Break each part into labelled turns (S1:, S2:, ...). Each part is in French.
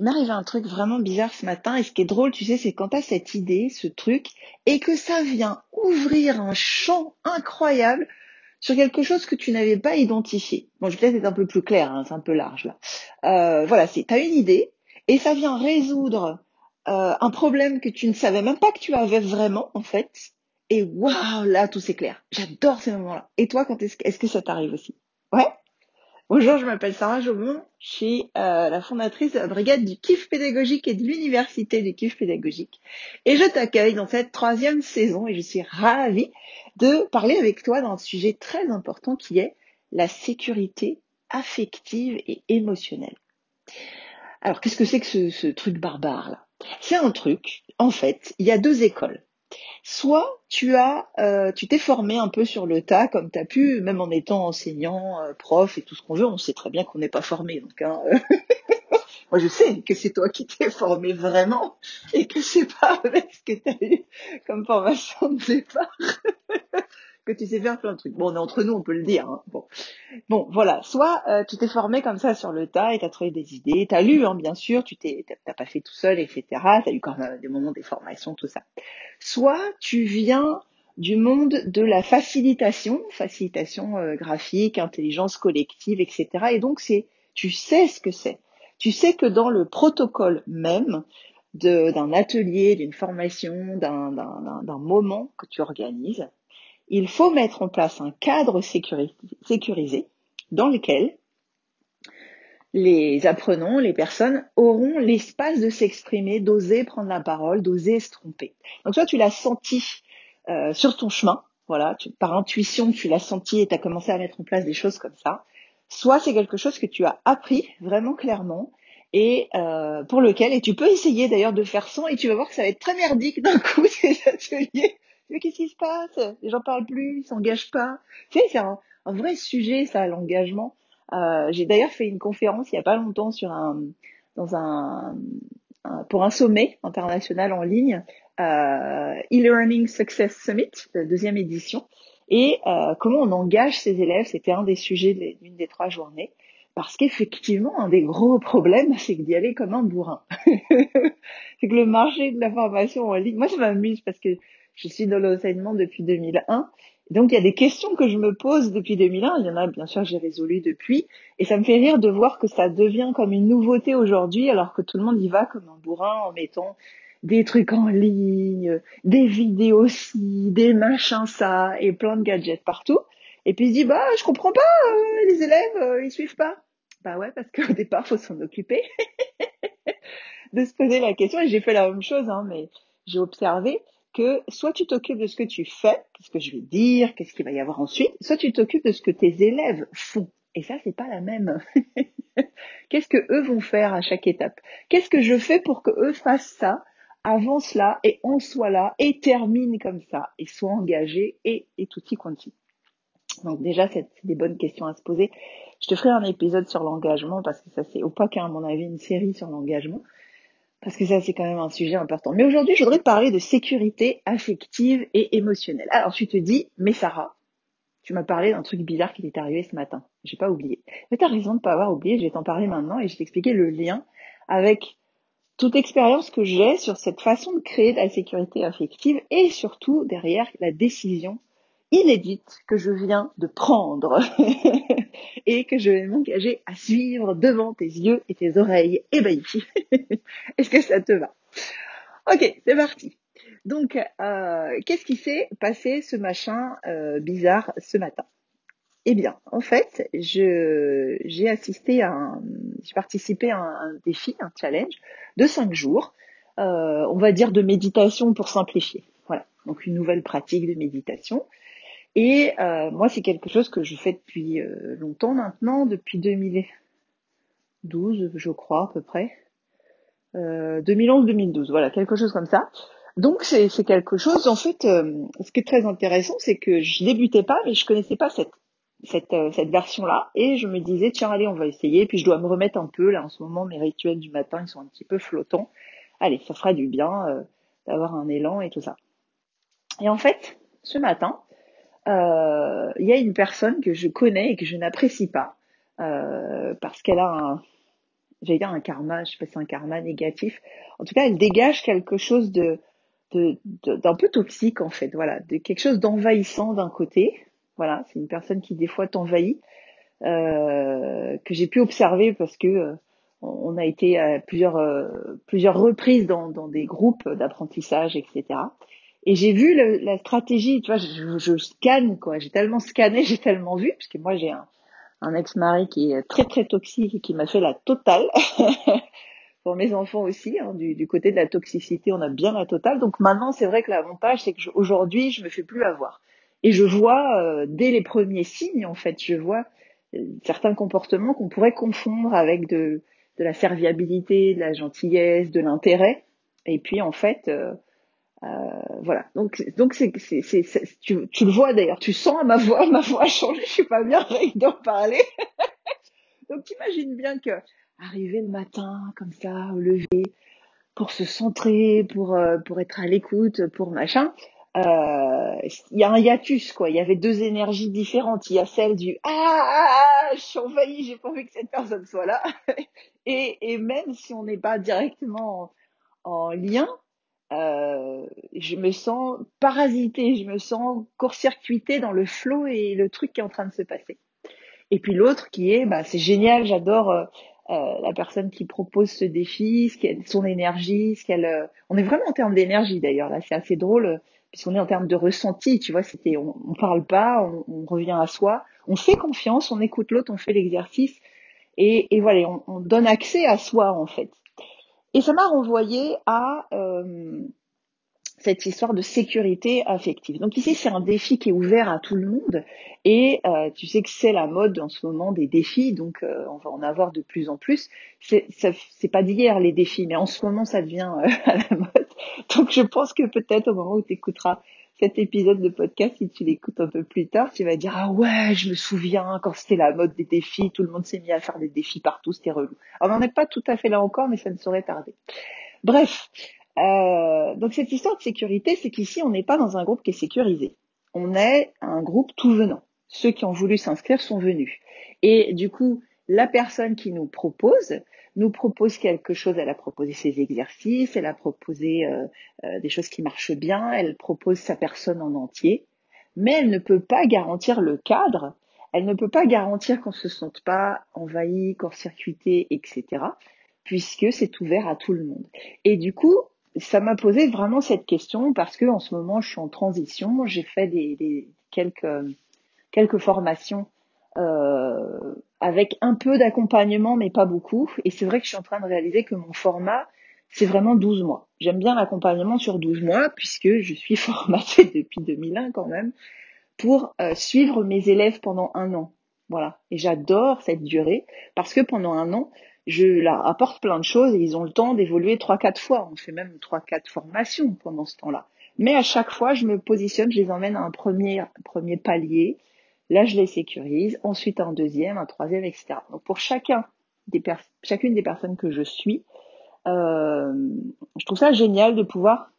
S1: il arrivé un truc vraiment bizarre ce matin. Et ce qui est drôle, tu sais, c'est quand tu as cette idée, ce truc, et que ça vient ouvrir un champ incroyable sur quelque chose que tu n'avais pas identifié. Bon, je vais peut-être être un peu plus clair, hein, c'est un peu large là. Euh, voilà, c'est tu as une idée et ça vient résoudre euh, un problème que tu ne savais même pas que tu avais vraiment en fait. Et waouh, là tout s'éclaire. J'adore ces moments-là. Et toi, quand est-ce, est-ce que ça t'arrive aussi? Ouais? Bonjour, je m'appelle Sarah Jobon, je suis euh, la fondatrice de la brigade du kiff pédagogique et de l'université du kiff pédagogique. Et je t'accueille dans cette troisième saison et je suis ravie de parler avec toi d'un sujet très important qui est la sécurité affective et émotionnelle. Alors, qu'est-ce que c'est que ce, ce truc barbare là? C'est un truc, en fait, il y a deux écoles. Soit tu as, euh, tu t'es formé un peu sur le tas comme tu as pu, même en étant enseignant, euh, prof et tout ce qu'on veut, on sait très bien qu'on n'est pas formé. Donc, hein, moi je sais que c'est toi qui t'es formé vraiment et que c'est pas avec ce que tu as eu comme formation de départ que tu sais faire plein de trucs. Bon, on est entre nous, on peut le dire. Hein. Bon. bon, voilà. Soit euh, tu t'es formé comme ça sur le tas et tu as trouvé des idées, tu as lu, hein, bien sûr, tu t'es, t'as pas fait tout seul, etc. Tu as eu quand même des moments des formations, tout ça. Soit tu viens du monde de la facilitation, facilitation euh, graphique, intelligence collective, etc. Et donc c'est, tu sais ce que c'est. Tu sais que dans le protocole même d'un atelier, d'une formation, d'un moment que tu organises, il faut mettre en place un cadre sécurisé dans lequel les apprenants, les personnes auront l'espace de s'exprimer, d'oser prendre la parole, d'oser se tromper. Donc toi, tu l'as senti euh, sur ton chemin, voilà, par intuition, tu l'as senti et tu as commencé à mettre en place des choses comme ça. Soit c'est quelque chose que tu as appris vraiment clairement et euh, pour lequel, et tu peux essayer d'ailleurs de faire sans, et tu vas voir que ça va être très merdique d'un coup ces ateliers mais qu'est-ce qui se passe? Les gens parlent plus, ils s'engagent pas. Tu sais, c'est un, vrai sujet, ça, l'engagement. Euh, j'ai d'ailleurs fait une conférence il y a pas longtemps sur un, dans un, pour un sommet international en ligne, euh, e-learning success summit, la deuxième édition, et euh, comment on engage ses élèves. C'était un des sujets d'une des trois journées. Parce qu'effectivement, un des gros problèmes, c'est d'y aller comme un bourrin. c'est que le marché de la formation en ligne, moi ça m'amuse parce que je suis dans l'enseignement depuis 2001. Donc il y a des questions que je me pose depuis 2001. Il y en a bien sûr j'ai résolu depuis. Et ça me fait rire de voir que ça devient comme une nouveauté aujourd'hui alors que tout le monde y va comme un bourrin en mettant des trucs en ligne, des vidéos aussi, des machins ça et plein de gadgets partout. Et puis il se dit bah je comprends pas, euh, les élèves euh, ils suivent pas. Bah ouais parce qu'au départ faut s'en occuper de se poser la question et j'ai fait la même chose hein, mais j'ai observé que soit tu t'occupes de ce que tu fais, qu'est-ce que je vais dire, qu'est-ce qu'il va y avoir ensuite, soit tu t'occupes de ce que tes élèves font. Et ça, c'est pas la même. qu'est-ce que eux vont faire à chaque étape? Qu'est-ce que je fais pour que eux fassent ça, avancent là et on soit là et termine comme ça et soient engagés et, et tout y quanti. Donc déjà, c'est des bonnes questions à se poser. Je te ferai un épisode sur l'engagement parce que ça c'est au pas qu'à mon avis une série sur l'engagement parce que ça c'est quand même un sujet important. Mais aujourd'hui, je voudrais te parler de sécurité affective et émotionnelle. Alors tu te dis, mais Sarah, tu m'as parlé d'un truc bizarre qui t'est arrivé ce matin. J'ai pas oublié. Mais t'as raison de pas avoir oublié, je vais t'en parler maintenant et je vais t'expliquer le lien avec toute expérience que j'ai sur cette façon de créer de la sécurité affective et surtout derrière la décision inédite que je viens de prendre et que je vais m'engager à suivre devant tes yeux et tes oreilles ébahis. Est-ce que ça te va? Ok, c'est parti. Donc, euh, qu'est-ce qui s'est passé ce machin euh, bizarre ce matin? Eh bien, en fait, j'ai assisté à j'ai participé à un, défi, un challenge de cinq jours, euh, on va dire de méditation pour simplifier. Voilà, donc une nouvelle pratique de méditation. Et euh, moi, c'est quelque chose que je fais depuis euh, longtemps maintenant, depuis 2012, je crois à peu près. Euh, 2011-2012, voilà, quelque chose comme ça. Donc c'est quelque chose, en fait, ce qui est très intéressant, c'est que je débutais pas, mais je connaissais pas cette cette, euh, cette version-là, et je me disais tiens allez on va essayer, puis je dois me remettre un peu là en ce moment mes rituels du matin ils sont un petit peu flottants. Allez ça fera du bien d'avoir un élan et tout ça. Et en fait ce matin euh, il y a une personne que je connais et que je n'apprécie pas euh, parce qu'elle a j'allais dire un karma, je sais pas si c'est un karma négatif. En tout cas, elle dégage quelque chose de d'un peu toxique en fait, voilà, de quelque chose d'envahissant d'un côté. Voilà, c'est une personne qui des fois t'envahit, euh, que j'ai pu observer parce que euh, on a été à plusieurs euh, plusieurs reprises dans, des groupes d'apprentissage, etc. Et j'ai vu la stratégie, tu vois, je, scanne quoi, j'ai tellement scanné, j'ai tellement vu, parce que moi j'ai un, un ex-mari qui est très très toxique et qui m'a fait la totale. pour mes enfants aussi, hein, du, côté de la toxicité, on a bien la totale. Donc maintenant, c'est vrai que l'avantage, c'est que aujourd'hui, je me fais plus avoir. Et je vois euh, dès les premiers signes, en fait, je vois euh, certains comportements qu'on pourrait confondre avec de, de la serviabilité, de la gentillesse, de l'intérêt. Et puis en fait, euh, euh, voilà. Donc donc c'est c'est c'est tu, tu le vois d'ailleurs, tu sens ma voix, ma voix a changé. Je suis pas bien d'en parler. donc t'imagines bien que arriver le matin comme ça au lever pour se centrer, pour euh, pour être à l'écoute, pour machin. Euh, il y a un hiatus quoi. Il y avait deux énergies différentes. Il y a celle du ah, je suis envahi, j'ai pas envie que cette personne soit là. et, et même si on n'est pas directement en, en lien, euh, je me sens parasitée, je me sens court-circuitée dans le flot et le truc qui est en train de se passer. Et puis l'autre qui est, bah, c'est génial, j'adore euh, euh, la personne qui propose ce défi, ce son énergie, ce qu'elle. Euh, on est vraiment en termes d'énergie d'ailleurs là, c'est assez drôle puisqu'on est en termes de ressenti, tu vois. C'était, on, on parle pas, on, revient à soi, on fait confiance, on écoute l'autre, on fait l'exercice et, et voilà, on, on, donne accès à soi en fait. Et ça m'a renvoyé à euh, cette histoire de sécurité affective. Donc ici, c'est un défi qui est ouvert à tout le monde et euh, tu sais que c'est la mode en ce moment des défis, donc euh, on va en avoir de plus en plus. C'est, pas d'hier les défis, mais en ce moment, ça devient euh, à la mode. Donc je pense que peut-être au moment où tu écouteras cet épisode de podcast, si tu l'écoutes un peu plus tard, tu vas dire ah ouais, je me souviens quand c'était la mode des défis, tout le monde s'est mis à faire des défis partout, c'était relou. On n'en est pas tout à fait là encore, mais ça ne saurait tarder. Bref, euh, donc cette histoire de sécurité, c'est qu'ici, on n'est pas dans un groupe qui est sécurisé. On est un groupe tout venant. Ceux qui ont voulu s'inscrire sont venus. Et du coup, la personne qui nous propose nous propose quelque chose. Elle a proposé ses exercices, elle a proposé euh, euh, des choses qui marchent bien, elle propose sa personne en entier, mais elle ne peut pas garantir le cadre. Elle ne peut pas garantir qu'on se sente pas envahi, court-circuité, etc. Puisque c'est ouvert à tout le monde. Et du coup, ça m'a posé vraiment cette question parce que en ce moment je suis en transition, j'ai fait des, quelques formations euh, avec un peu d'accompagnement mais pas beaucoup et c'est vrai que je suis en train de réaliser que mon format c'est vraiment 12 mois. J'aime bien l'accompagnement sur 12 mois puisque je suis formatée depuis 2001 quand même pour euh, suivre mes élèves pendant un an. Voilà. Et j'adore cette durée parce que pendant un an, je leur apporte plein de choses et ils ont le temps d'évoluer trois, quatre fois. On fait même trois, quatre formations pendant ce temps-là. Mais à chaque fois, je me positionne, je les emmène à un premier, premier palier. Là, je les sécurise. Ensuite, un deuxième, un troisième, etc. Donc, pour chacun des chacune des personnes que je suis, euh, je trouve ça génial de pouvoir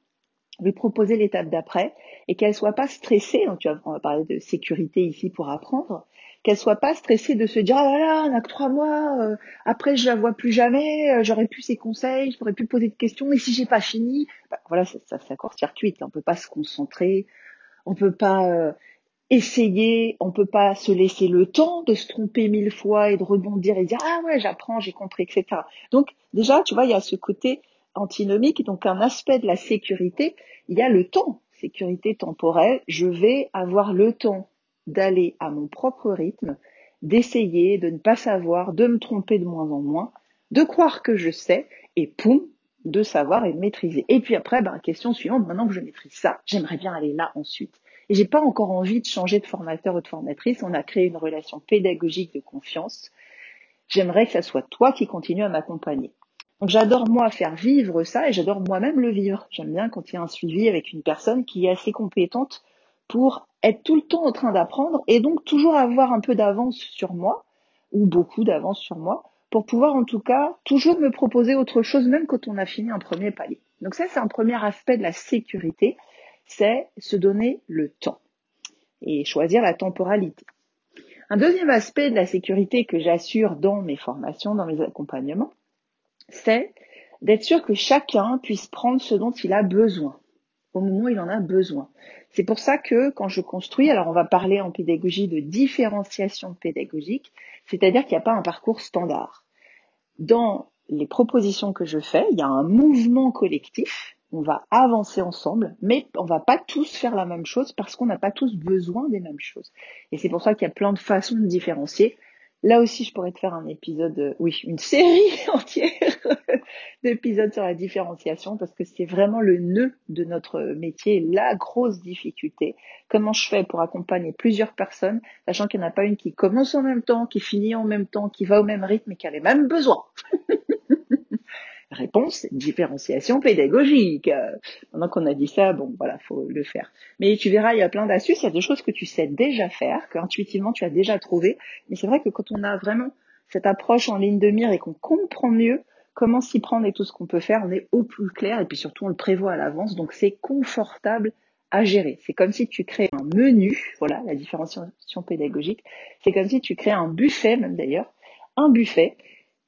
S1: lui proposer l'étape d'après et qu'elle soit pas stressée. Donc, tu on va parler de sécurité ici pour apprendre qu'elle soit pas stressée de se dire ah là là on a que trois mois euh, après je la vois plus jamais euh, j'aurais pu ses conseils je pourrais plus poser de questions et si j'ai pas fini bah, voilà ça, ça, ça court-circuite on peut pas se concentrer on peut pas euh, essayer on peut pas se laisser le temps de se tromper mille fois et de rebondir et dire ah ouais j'apprends j'ai compris etc donc déjà tu vois il y a ce côté antinomique donc un aspect de la sécurité. Il y a le temps sécurité temporelle je vais avoir le temps d'aller à mon propre rythme, d'essayer, de ne pas savoir, de me tromper de moins en moins, de croire que je sais, et poum, de savoir et de maîtriser. Et puis après, ben, question suivante, maintenant que je maîtrise ça, j'aimerais bien aller là ensuite. Et j'ai pas encore envie de changer de formateur ou de formatrice. On a créé une relation pédagogique de confiance. J'aimerais que ça soit toi qui continue à m'accompagner. Donc j'adore moi faire vivre ça et j'adore moi-même le vivre. J'aime bien quand il y a un suivi avec une personne qui est assez compétente pour être tout le temps en train d'apprendre et donc toujours avoir un peu d'avance sur moi ou beaucoup d'avance sur moi pour pouvoir en tout cas toujours me proposer autre chose même quand on a fini un premier palier. Donc ça c'est un premier aspect de la sécurité, c'est se donner le temps et choisir la temporalité. Un deuxième aspect de la sécurité que j'assure dans mes formations, dans mes accompagnements, c'est d'être sûr que chacun puisse prendre ce dont il a besoin au moment où il en a besoin. C'est pour ça que quand je construis, alors on va parler en pédagogie de différenciation pédagogique, c'est-à-dire qu'il n'y a pas un parcours standard. Dans les propositions que je fais, il y a un mouvement collectif, on va avancer ensemble, mais on va pas tous faire la même chose parce qu'on n'a pas tous besoin des mêmes choses. Et c'est pour ça qu'il y a plein de façons de différencier. Là aussi, je pourrais te faire un épisode, euh, oui, une série entière d'épisodes sur la différenciation parce que c'est vraiment le nœud de notre métier, la grosse difficulté. Comment je fais pour accompagner plusieurs personnes, sachant qu'il n'y en a pas une qui commence en même temps, qui finit en même temps, qui va au même rythme et qui a les mêmes besoins. Réponse, différenciation pédagogique. Maintenant qu'on a dit ça, bon, voilà, faut le faire. Mais tu verras, il y a plein d'astuces, il y a des choses que tu sais déjà faire, que intuitivement tu as déjà trouvé. Mais c'est vrai que quand on a vraiment cette approche en ligne de mire et qu'on comprend mieux comment s'y prendre et tout ce qu'on peut faire, on est au plus clair et puis surtout on le prévoit à l'avance, donc c'est confortable à gérer. C'est comme si tu crées un menu, voilà, la différenciation pédagogique. C'est comme si tu crées un buffet, même d'ailleurs, un buffet,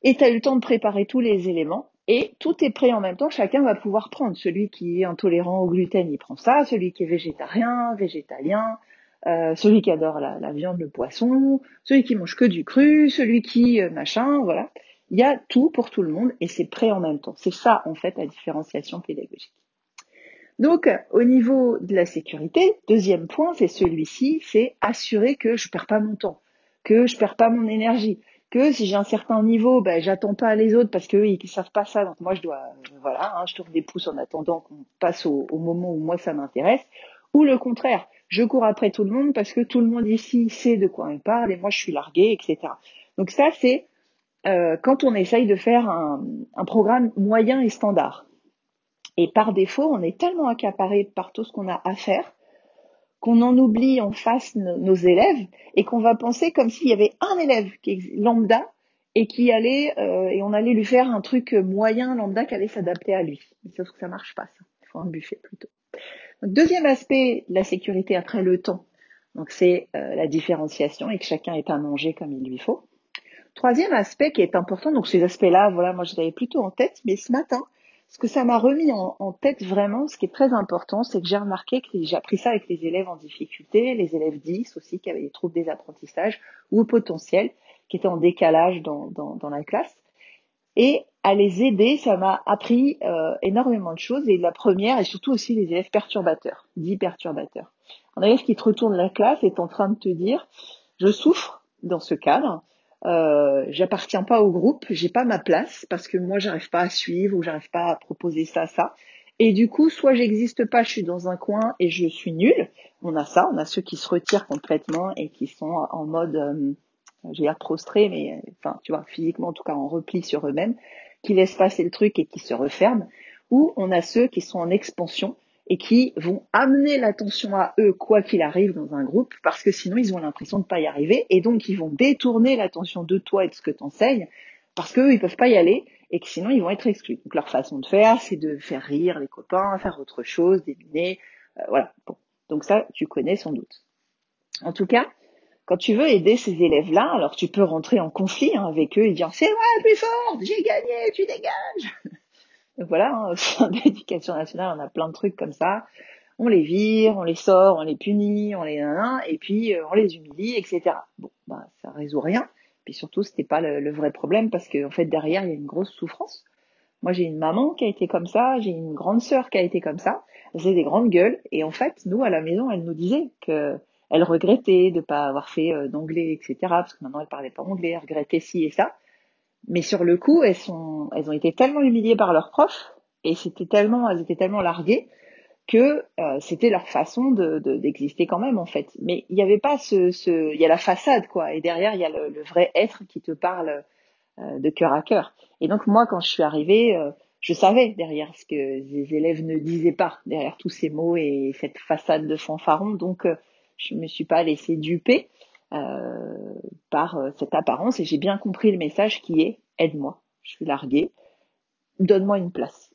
S1: et tu as eu le temps de préparer tous les éléments et tout est prêt en même temps, chacun va pouvoir prendre. Celui qui est intolérant au gluten, il prend ça. Celui qui est végétarien, végétalien. Euh, celui qui adore la, viande, le poisson. Celui qui mange que du cru. Celui qui euh, machin, voilà. Il y a tout pour tout le monde et c'est prêt en même temps. C'est ça, en fait, la différenciation pédagogique. Donc, au niveau de la sécurité, deuxième point, c'est celui-ci, c'est assurer que je perds pas mon temps, que je perds pas mon énergie, que si j'ai un certain niveau, ben, j'attends pas les autres parce qu'eux, ils savent pas ça. Donc moi, je dois, voilà, hein, je tourne des pouces en attendant qu'on passe au, moment où moi, ça m'intéresse. Ou le contraire, je cours après tout le monde parce que tout le monde ici sait de quoi on parle et moi, je suis largué, etc. Donc ça, c'est euh, quand on essaye de faire un, un programme moyen et standard. Et par défaut, on est tellement accaparé par tout ce qu'on a à faire qu'on en oublie en face nos, élèves et qu'on va penser comme s'il y avait un élève qui est lambda et qui allait euh, et on allait lui faire un truc moyen lambda qui allait s'adapter à lui. sauf que ça marche pas. Ça. Il faut un buffet plutôt. deuxième aspect, la sécurité après le temps. Donc c'est euh, la différenciation et que chacun ait à manger comme il lui faut. Troisième aspect qui est important, donc ces aspects-là, voilà, moi je l'avais plutôt en tête, mais ce matin, ce que ça m'a remis en, tête vraiment, ce qui est très important, c'est que j'ai remarqué que j'ai appris ça avec les élèves en difficulté, les élèves 10 aussi qui avaient des troubles des apprentissages ou potentiels, qui étaient en décalage dans, la classe. Et à les aider, ça m'a appris euh, énormément de choses. Et la première, et surtout aussi les élèves perturbateurs, dits perturbateurs. Un élève qui te retourne la classe est en train de te dire, je souffre dans ce cadre, euh, j'appartiens pas au groupe, j'ai pas ma place parce que moi j'arrive pas à suivre ou j'arrive pas à proposer ça, ça. Et du coup, soit j'existe pas, je suis dans un coin et je suis nulle. On a ça, on a ceux qui se retirent complètement et qui sont en mode, euh, j'ai l'air prostré, mais enfin, tu vois, physiquement en tout cas en repli sur eux-mêmes, qui laissent passer le truc et qui se referment. Ou on a ceux qui sont en expansion et qui vont amener l'attention à eux quoi qu'il arrive dans un groupe parce que sinon ils ont l'impression de pas y arriver et donc ils vont détourner l'attention de toi et de ce que t'enseignes parce qu'eux ils peuvent pas y aller et que sinon ils vont être exclus. Donc leur façon de faire c'est de faire rire les copains, faire autre chose, d'éliminer, euh, voilà. Bon. Donc ça tu connais sans doute. En tout cas, quand tu veux aider ces élèves-là, alors tu peux rentrer en conflit hein, avec eux et dire c'est moi le plus fort, j'ai gagné, tu dégages. Donc voilà, hein, au sein de l'éducation nationale, on a plein de trucs comme ça. On les vire, on les sort, on les punit, on les et puis euh, on les humilie, etc. Bon, bah ça résout rien. Puis surtout, c'était pas le, vrai problème parce qu'en en fait derrière il y a une grosse souffrance. Moi j'ai une maman qui a été comme ça, j'ai une grande sœur qui a été comme ça. J'ai des grandes gueules et en fait nous à la maison elle nous disait que elle regrettait de pas avoir fait euh, d'anglais, etc. Parce que maintenant elle parlait pas anglais, elle regrettait ci et ça. Mais sur le coup, elles sont, elles ont été tellement humiliées par leurs profs et c'était tellement, elles étaient tellement larguées que euh, c'était leur façon de d'exister quand même en fait. Mais il n'y avait pas ce, ce, il y a la façade quoi, et derrière il y a le, le vrai être qui te parle euh, de cœur à cœur. Et donc moi quand je suis arrivée, euh, je savais derrière ce que les élèves ne disaient pas, derrière tous ces mots et cette façade de fanfaron. Donc je me suis pas laissée duper. Euh, par euh, cette apparence et j'ai bien compris le message qui est aide-moi, je suis larguée, donne-moi une place.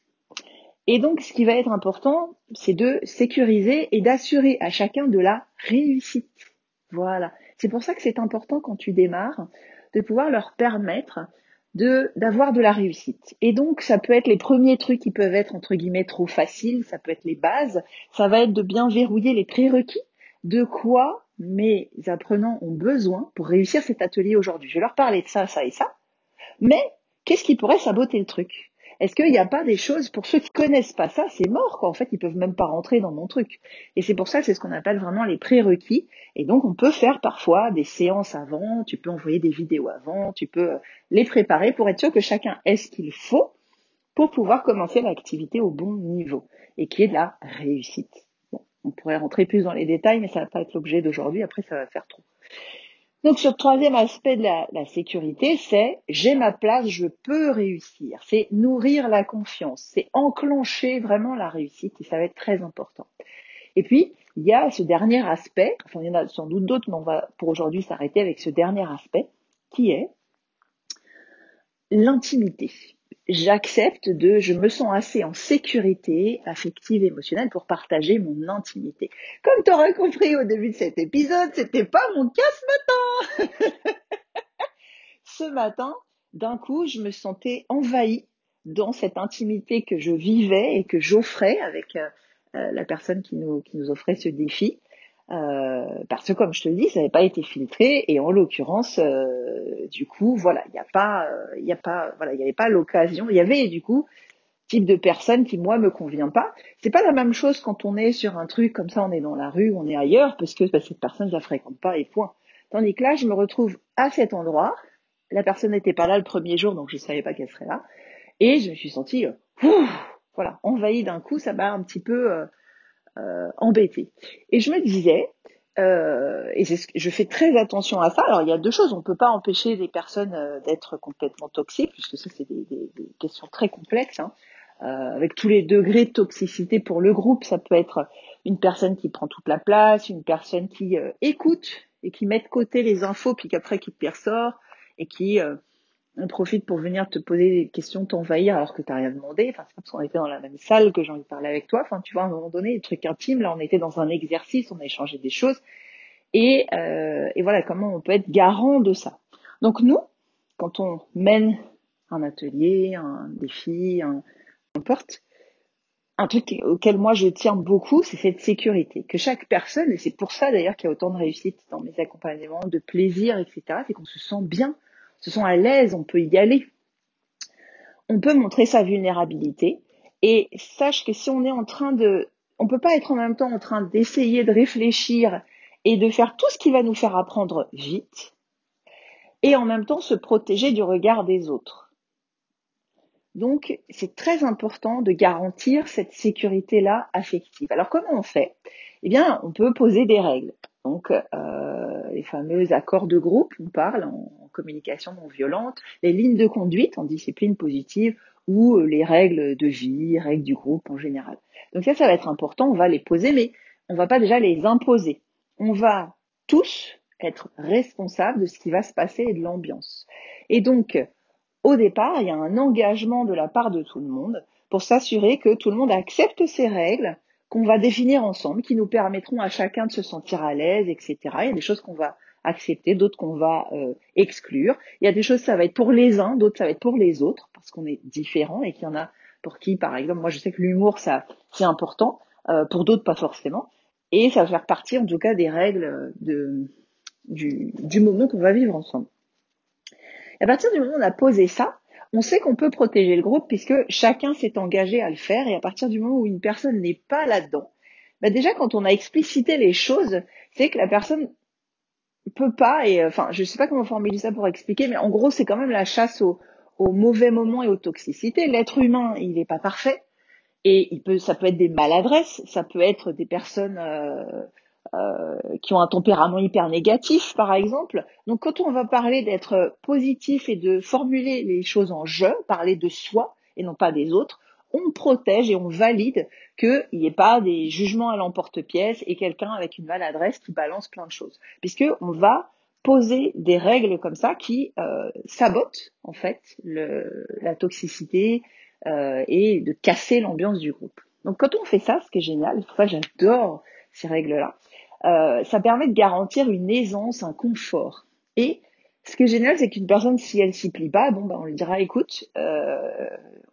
S1: Et donc, ce qui va être important, c'est de sécuriser et d'assurer à chacun de la réussite. Voilà. C'est pour ça que c'est important quand tu démarres de pouvoir leur permettre de d'avoir de la réussite. Et donc ça peut être les premiers trucs qui peuvent être entre guillemets trop faciles, ça peut être les bases, ça va être de bien verrouiller les prérequis de quoi mes apprenants ont besoin pour réussir cet atelier aujourd'hui. Je vais leur parler de ça, ça et ça. Mais qu'est-ce qui pourrait saboter le truc? Est-ce qu'il n'y a pas des choses pour ceux qui connaissent pas ça, c'est mort quoi. En fait, ils peuvent même pas rentrer dans mon truc. Et c'est pour ça que c'est ce qu'on appelle vraiment les prérequis. Et donc, on peut faire parfois des séances avant. Tu peux envoyer des vidéos avant. Tu peux euh, les préparer pour être sûr que chacun ait ce qu'il faut pour pouvoir commencer l'activité au bon niveau et qui est de la réussite. On pourrait rentrer plus dans les détails, mais ça va pas être l'objet d'aujourd'hui. Après, ça va faire trop. Donc le troisième aspect de la, sécurité, c'est j'ai ma place, je peux réussir. C'est nourrir la confiance, c'est enclencher vraiment la réussite et ça va être très important. Et puis, il y a ce dernier aspect, enfin il y en a sans doute d'autres, mais on va pour aujourd'hui s'arrêter avec ce dernier aspect, qui est l'intimité j'accepte de, je me sens assez en sécurité affective, émotionnelle pour partager mon intimité. Comme tu auras compris au début de cet épisode, c'était pas mon cas ce matin. ce matin, d'un coup, je me sentais envahie dans cette intimité que je vivais et que j'offrais avec euh, euh, la personne qui nous, qui nous offrait ce défi. Euh, parce que comme je te le dis, ça n'avait pas été filtré et en l'occurrence, euh, du coup, voilà, il n'y a pas, il y a pas, voilà, il n'y avait pas l'occasion. Il y avait du coup type de personne qui moi me convient pas. C'est pas la même chose quand on est sur un truc comme ça, on est dans la rue, on est ailleurs parce que bah, cette personne je la fréquente pas et point. Tandis que là, je me retrouve à cet endroit. La personne n'était pas là le premier jour, donc je savais pas qu'elle serait là, et je me suis sentie, euh, voilà, envahie d'un coup. Ça m'a un petit peu euh, euh, embêté. Et je me disais, euh, et je fais très attention à ça. Alors il y a deux choses, on ne peut pas empêcher les personnes euh, d'être complètement toxiques, puisque ça c'est des, des, des, questions très complexes. Hein. Euh, avec tous les degrés de toxicité pour le groupe, ça peut être une personne qui prend toute la place, une personne qui euh, écoute et qui met de côté les infos, puis qu'après qui te ressort et qui on profite pour venir te poser des questions, t'envahir alors que t'as rien demandé. Enfin, c'est parce qu'on était dans la même salle que j'ai envie de parler avec toi. Enfin, tu vois, à un moment donné, des trucs intimes. Là, on était dans un exercice, on a échangé des choses. Et, euh, voilà comment on peut être garant de ça. Donc nous, quand on mène un atelier, un défi, un n'importe, un truc auquel moi je tiens beaucoup, c'est cette sécurité. Que chaque personne, et c'est pour ça d'ailleurs qu'il y a autant de réussite dans mes accompagnements, de plaisir, etc., c'est qu'on se sent bien se sont à l'aise, on peut y aller. On peut montrer sa vulnérabilité et sache que si on est en train de, on peut pas être en même temps en train d'essayer de réfléchir et de faire tout ce qui va nous faire apprendre vite et en même temps se protéger du regard des autres. Donc, c'est très important de garantir cette sécurité-là affective. Alors, comment on fait? Eh bien, on peut poser des règles. Donc, euh, les fameux accords de groupe, on parle en, communication non violente, les lignes de conduite en discipline positive ou euh, les règles de vie, règles du groupe en général. Donc ça, ça va être important, on va les poser, mais on va pas déjà les imposer. On va tous être responsables de ce qui va se passer et de l'ambiance. Et donc, au départ, il y a un engagement de la part de tout le monde pour s'assurer que tout le monde accepte ces règles qu'on va définir ensemble, qui nous permettront à chacun de se sentir à l'aise, etc. Il y a des choses qu'on va accepter, d'autres qu'on va euh, exclure. Il y a des choses, ça va être pour les uns, d'autres, ça va être pour les autres, parce qu'on est différents et qu'il y en a pour qui, par exemple, moi je sais que l'humour, ça, c'est important, euh, pour d'autres pas forcément. Et ça va faire partie, en tout cas, des règles de, du, du moment qu'on va vivre ensemble. Et à partir du moment où on a posé ça, on sait qu'on peut protéger le groupe puisque chacun s'est engagé à le faire et à partir du moment où une personne n'est pas là-dedans, bah déjà quand on a explicité les choses, c'est que la personne peut pas et euh, enfin je sais pas comment formuler ça pour expliquer mais en gros c'est quand même la chasse au, au mauvais moment et aux toxicités. L'être humain il n'est pas parfait et il peut ça peut être des maladresses ça peut être des personnes euh, euh, qui ont un tempérament hyper négatif par exemple. Donc quand on va parler d'être positif et de formuler les choses en je parler de soi et non pas des autres on protège et on valide qu'il n'y ait pas des jugements à l'emporte-pièce et quelqu'un avec une maladresse qui balance plein de choses. Puisque on va poser des règles comme ça qui euh, sabotent en fait la toxicité euh, et de casser l'ambiance du groupe. Donc quand on fait ça, ce qui est génial, c'est j'adore ces règles-là, euh, ça permet de garantir une aisance, un confort. Et ce qui est génial, c'est qu'une personne, si elle s'y plie pas, bon, ben, on lui dira, écoute, euh,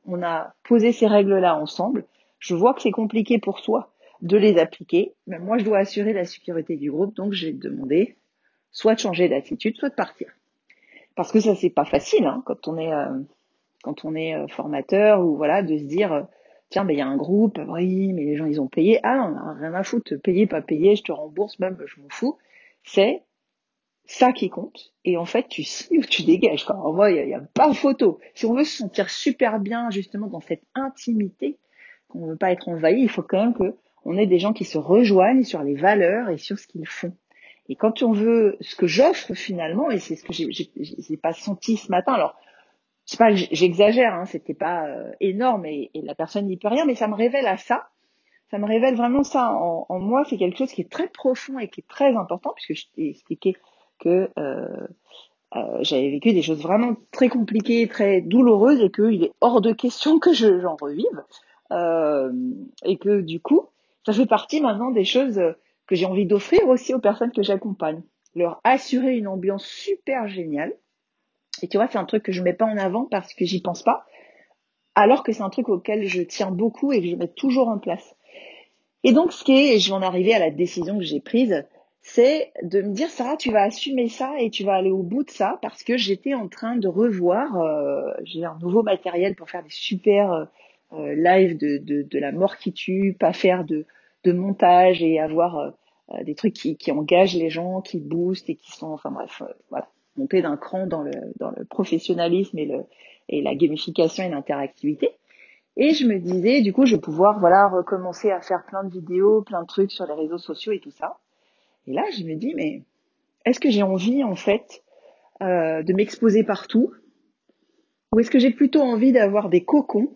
S1: on a posé ces règles-là ensemble. Je vois que c'est compliqué pour toi de les appliquer, mais moi, je dois assurer la sécurité du groupe, donc j'ai demandé soit de changer d'attitude, soit de partir. Parce que ça, c'est pas facile, hein, quand on est, euh, quand on est euh, formateur ou voilà, de se dire, euh, tiens, ben il y a un groupe, oui, mais les gens ils ont payé, ah, on a rien à foutre, payer, pas payer, je te rembourse, même, je m'en fous. C'est ça qui compte. Et en fait, tu signes ou tu dégages. Quoi. En vrai, il n'y a, pas photo. Si on veut se sentir super bien justement dans cette intimité, qu'on ne veut pas être envahi, il faut quand même que on ait des gens qui se rejoignent sur les valeurs et sur ce qu'ils font. Et quand on veut, ce que j'offre finalement, et c'est ce que j'ai pas senti ce matin. Alors, c'est pas, j'exagère, hein, c'était pas euh, énorme et, et, la personne n'y peut rien, mais ça me révèle à ça ça me révèle vraiment ça en, en moi. C'est quelque chose qui est très profond et qui est très important, puisque je t'ai expliqué que euh, euh, j'avais vécu des choses vraiment très compliquées, très douloureuses, et qu'il est hors de question que je, j'en revive. Euh, et que du coup, ça fait partie maintenant des choses que j'ai envie d'offrir aussi aux personnes que j'accompagne. Leur assurer une ambiance super géniale. Et tu vois, c'est un truc que je mets pas en avant parce que j'y pense pas, alors que c'est un truc auquel je tiens beaucoup et que je mets toujours en place. Et donc, ce qui est, je vais en arriver à la décision que j'ai prise, c'est de me dire, Sarah, tu vas assumer ça et tu vas aller au bout de ça parce que j'étais en train de revoir, euh, j'ai un nouveau matériel pour faire des super euh, euh lives de, de, de, la mort qui tue, pas faire de, de montage et avoir euh, euh, des trucs qui, qui engagent les gens, qui boostent et qui sont, enfin bref, voilà, monter d'un cran dans le, dans le professionnalisme et, le, et la gamification et l'interactivité. Et je me disais, du coup, je vais pouvoir, voilà, recommencer à faire plein de vidéos, plein de trucs sur les réseaux sociaux et tout ça. Et là, je me dis, mais est-ce que j'ai envie, en fait, euh, de m'exposer partout? Ou est-ce que j'ai plutôt envie d'avoir des cocons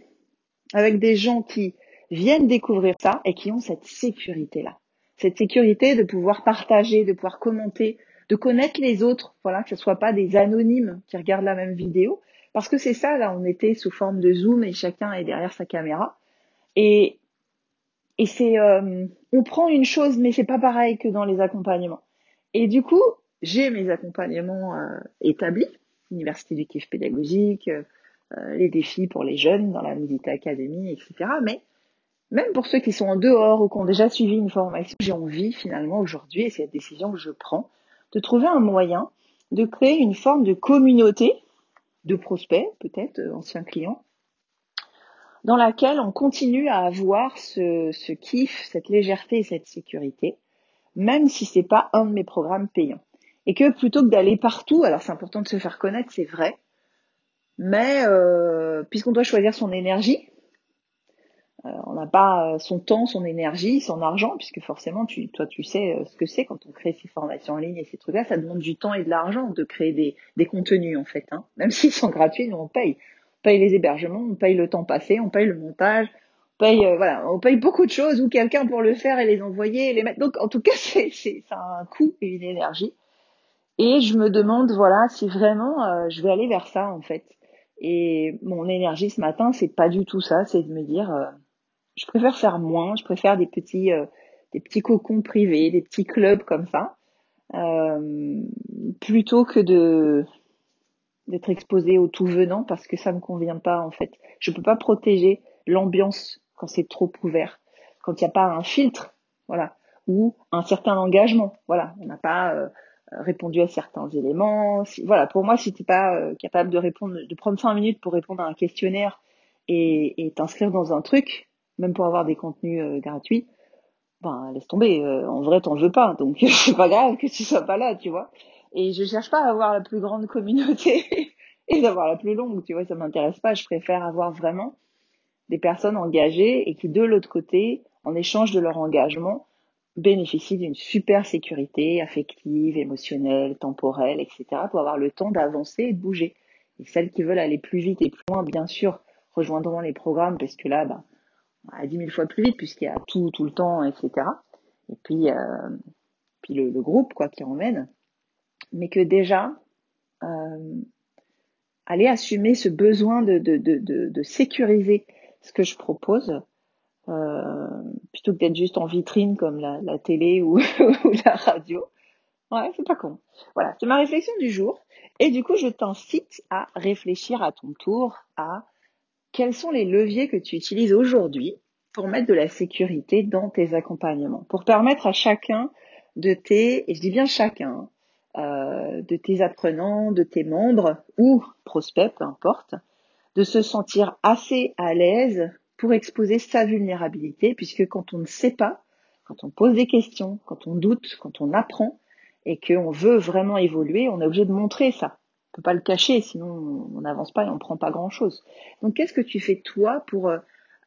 S1: avec des gens qui viennent découvrir ça et qui ont cette sécurité-là? Cette sécurité de pouvoir partager, de pouvoir commenter, de connaître les autres, voilà, que ce soit pas des anonymes qui regardent la même vidéo, parce que c'est ça, là, on était sous forme de Zoom et chacun est derrière sa caméra. Et, et c'est, euh, on prend une chose, mais c'est pas pareil que dans les accompagnements. Et du coup, j'ai mes accompagnements euh, établis, Université du kiff pédagogique, euh, les défis pour les jeunes dans la Medita Academy, etc. Mais même pour ceux qui sont en dehors ou qui ont déjà suivi une formation, j'ai envie finalement aujourd'hui, et c'est la décision que je prends, de trouver un moyen de créer une forme de communauté de prospects, peut-être, anciens clients, dans laquelle on continue à avoir ce, kiff, cette légèreté et cette sécurité, même si c'est pas un de mes programmes payants. Et que plutôt que d'aller partout, alors c'est important de se faire connaître, c'est vrai, mais euh, puisqu'on doit choisir son énergie, euh, on n'a pas euh, son temps, son énergie, son argent, puisque forcément, tu, toi, tu sais ce que c'est quand on crée ces formations en ligne et ces trucs-là, ça demande du temps et de l'argent de créer des, des contenus, en fait. Hein. Même s'ils sont gratuits, nous, on paye. On paye les hébergements, on paye le temps passé, on paye le montage, on paye, voilà, on paye beaucoup de choses, ou quelqu'un pour le faire et les envoyer, et les mettre. Donc, en tout cas, c'est, c'est, un coût et une énergie. Et je me demande, voilà, si vraiment je vais aller vers ça, en fait. Et mon énergie ce matin, c'est pas du tout ça, c'est de me dire je préfère faire moins, je préfère des petits, euh, des petits cocons privés, des petits clubs comme ça, euh, plutôt que de d'être exposé au tout venant parce que ça me convient pas en fait. Je peux pas protéger l'ambiance quand c'est trop ouvert, quand il n'y a pas un filtre, voilà, ou un certain engagement, voilà, on n'a pas euh, répondu à certains éléments. voilà, pour moi, si t'es pas capable de répondre, de prendre cinq minutes pour répondre à un questionnaire et t'inscrire dans un truc, même pour avoir des contenus euh, gratuits, ben laisse tomber. Euh, en vrai, t'en veux pas, donc c'est pas grave que tu sois pas là, tu vois. Et je cherche pas à avoir la plus grande communauté et d'avoir la plus longue, tu vois. Ça m'intéresse pas. Je préfère avoir vraiment des personnes engagées et qui de l'autre côté, en échange de leur engagement, bénéficient d'une super sécurité affective, émotionnelle, temporelle, etc. pour avoir le temps d'avancer et de bouger. Et celles qui veulent aller plus vite et plus loin, bien sûr, rejoindront les programmes parce que là, ben, à 10 000 fois plus vite puisqu'il y a tout tout le temps, etc. Et puis, euh, puis le, le, groupe quoi qui emmène, mais que déjà euh, aller assumer ce besoin de, de, de, de, sécuriser ce que je propose, euh, plutôt que d'être juste en vitrine comme la, la télé ou, ou, la radio, Ouais, c'est pas con. Voilà, c'est ma réflexion du jour. Et du coup, je t'incite à réfléchir à ton tour à quels sont les leviers que tu utilises aujourd'hui pour mettre de la sécurité dans tes accompagnements, pour permettre à chacun de tes, et je dis bien chacun, euh, de tes apprenants, de tes membres ou prospects, peu importe, de se sentir assez à l'aise pour exposer sa vulnérabilité, puisque quand on ne sait pas, quand on pose des questions, quand on doute, quand on apprend, et qu'on veut vraiment évoluer, on est obligé de montrer ça. On peut pas le cacher, sinon on n'avance pas et on prend pas grand chose. Donc qu'est-ce que tu fais toi pour euh,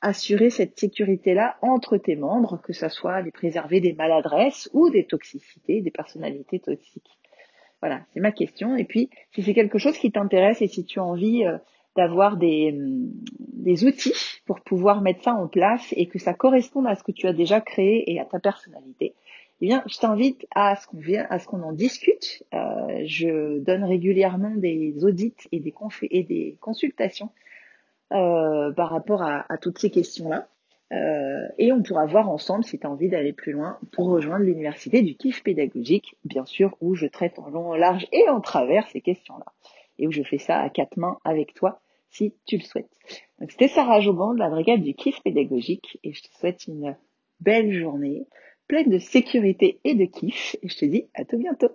S1: assurer cette sécurité-là entre tes membres, que ce soit les préserver des maladresses ou des toxicités, des personnalités toxiques? Voilà, c'est ma question. Et puis, si c'est quelque chose qui t'intéresse et si tu as envie euh, d'avoir des, hum, des outils pour pouvoir mettre ça en place et que ça corresponde à ce que tu as déjà créé et à ta personnalité, eh bien, je t'invite à ce qu'on vienne, à ce qu'on en discute. Euh, je donne régulièrement des audits et des, des consultations euh, par rapport à, à toutes ces questions-là. Euh, et on pourra voir ensemble si tu as envie d'aller plus loin pour rejoindre l'université du kiff pédagogique, bien sûr, où je traite en long, en large et en travers ces questions-là. Et où je fais ça à quatre mains avec toi si tu le souhaites. Donc c'était Sarah Joban de la brigade du kiff pédagogique et je te souhaite une belle journée pleine de sécurité et de kiff et je te dis à tout bientôt.